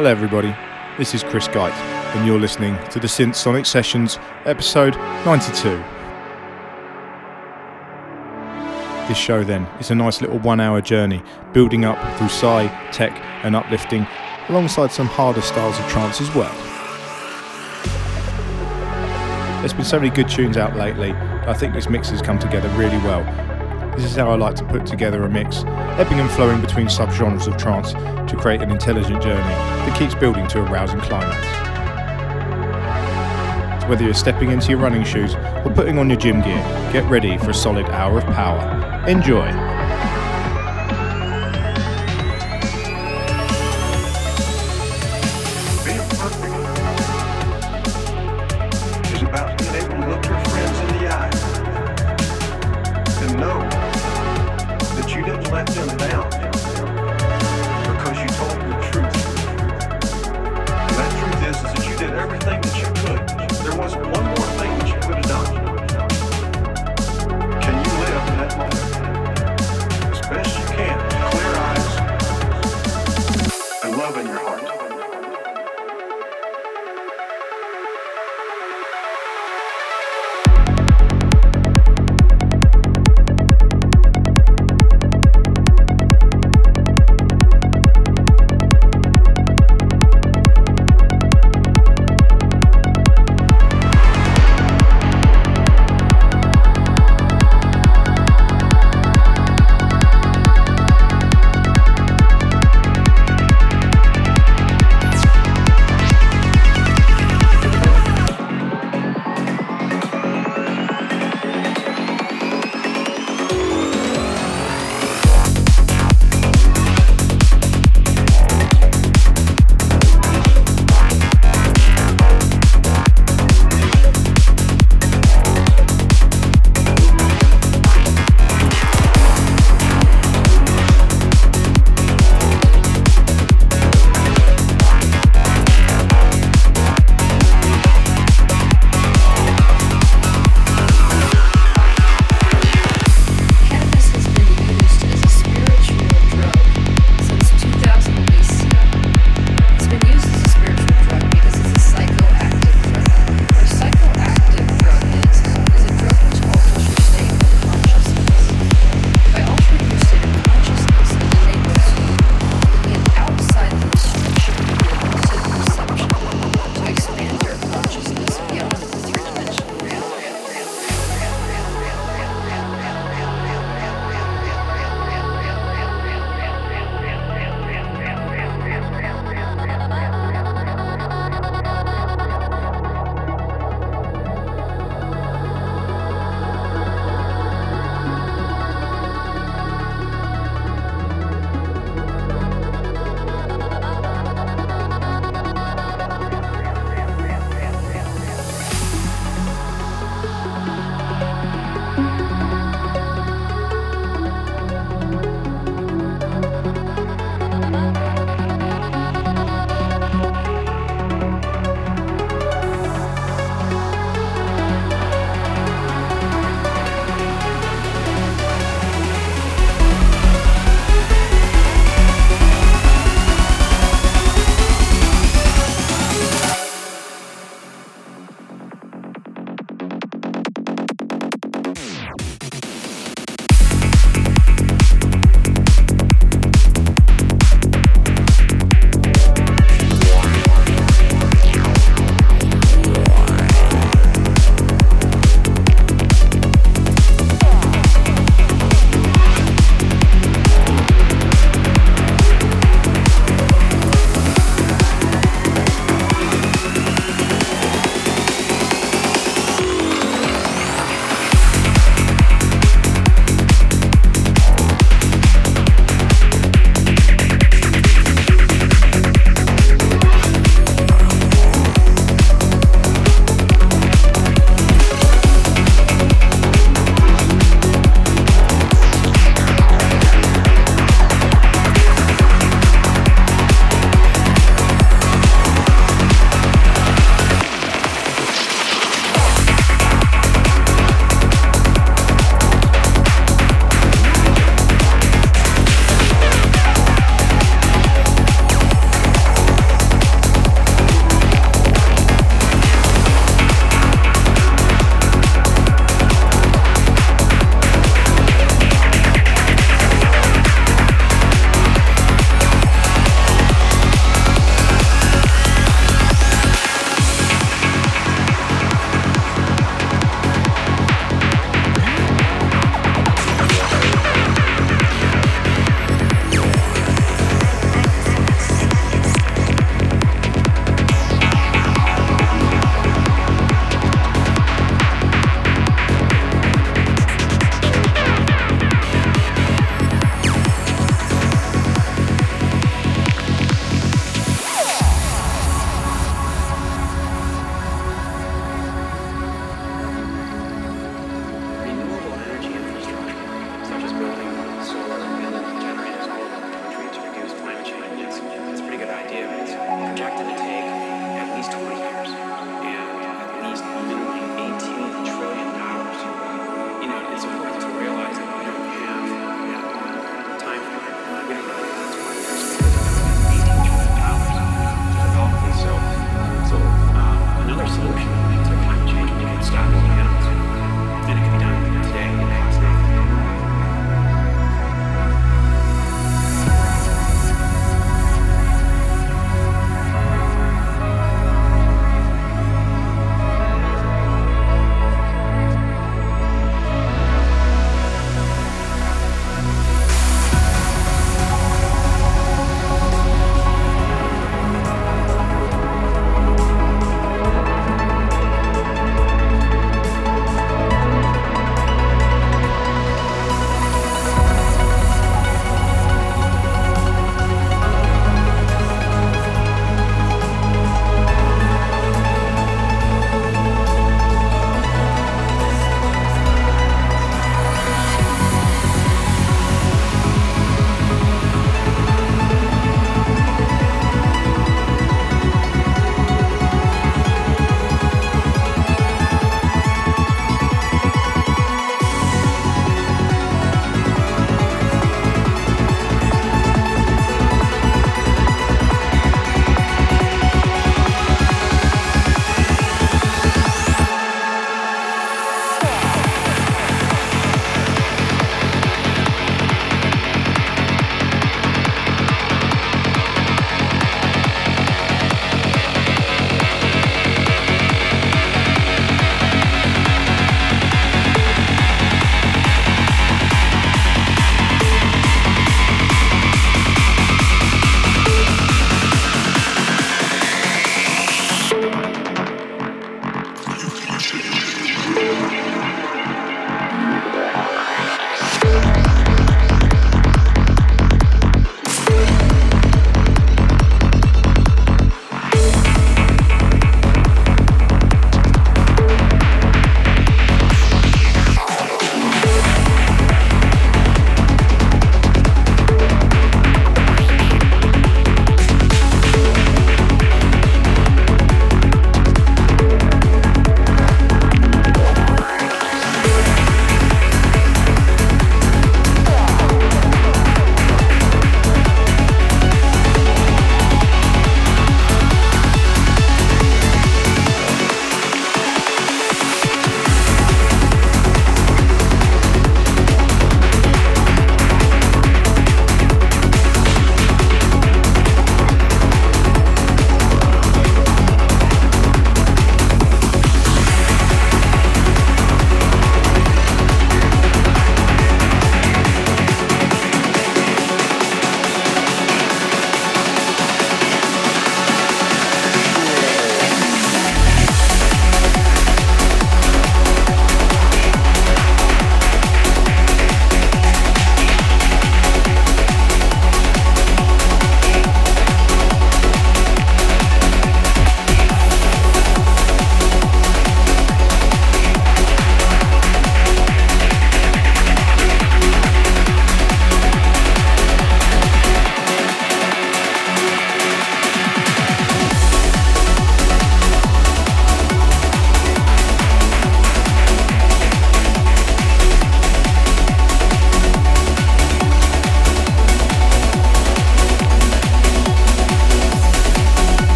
Hello, everybody. This is Chris Geit, and you're listening to the Synth Sonic Sessions, episode 92. This show, then, is a nice little one hour journey, building up through Psy, tech, and uplifting, alongside some harder styles of trance as well. There's been so many good tunes out lately, I think this mix has come together really well. This is how I like to put together a mix, ebbing and flowing between subgenres of trance to create an intelligent journey that keeps building to a rousing climax. So whether you're stepping into your running shoes or putting on your gym gear, get ready for a solid hour of power. Enjoy!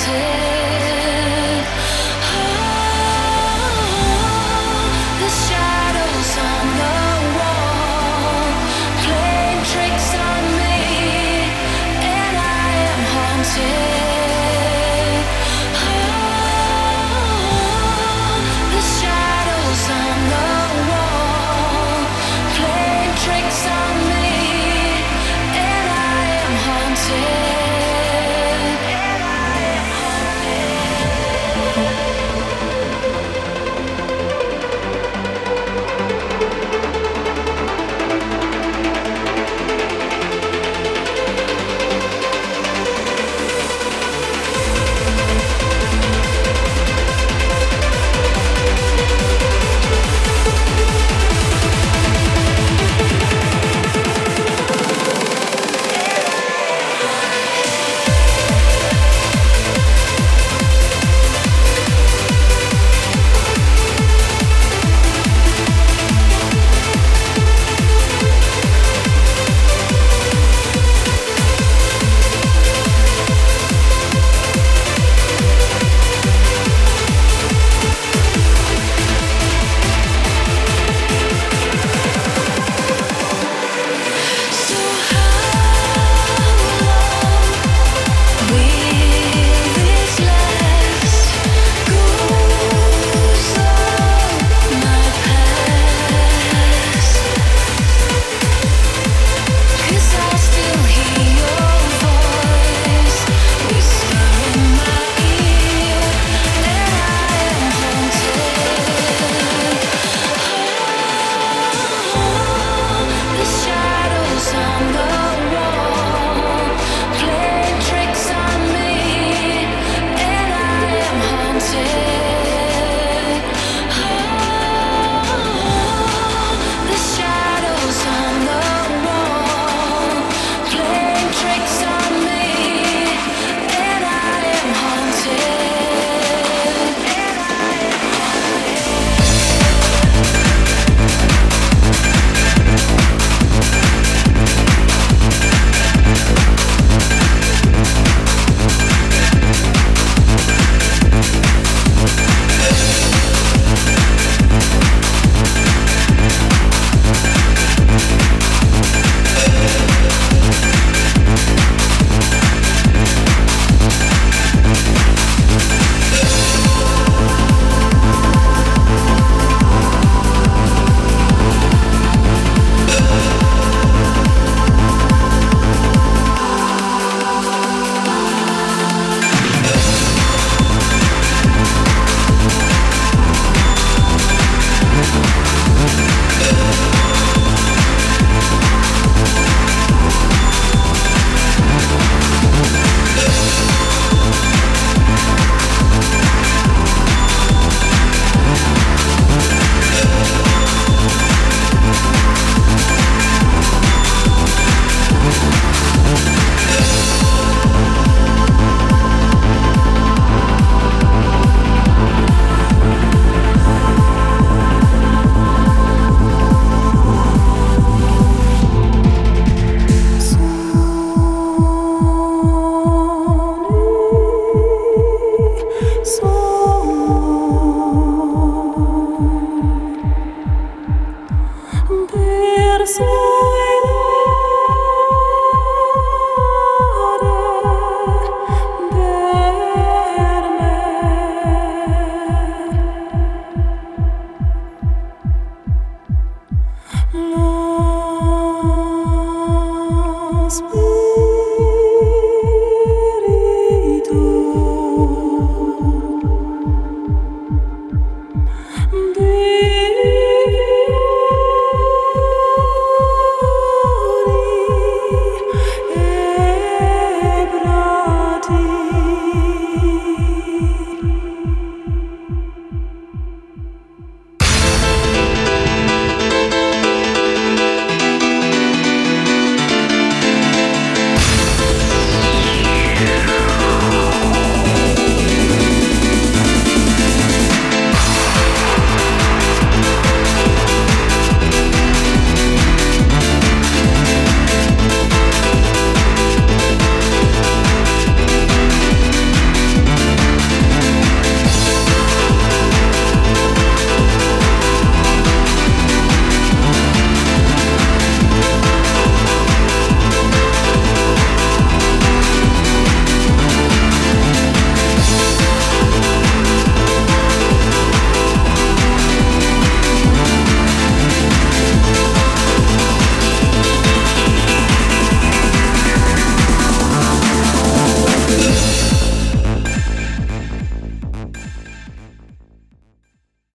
So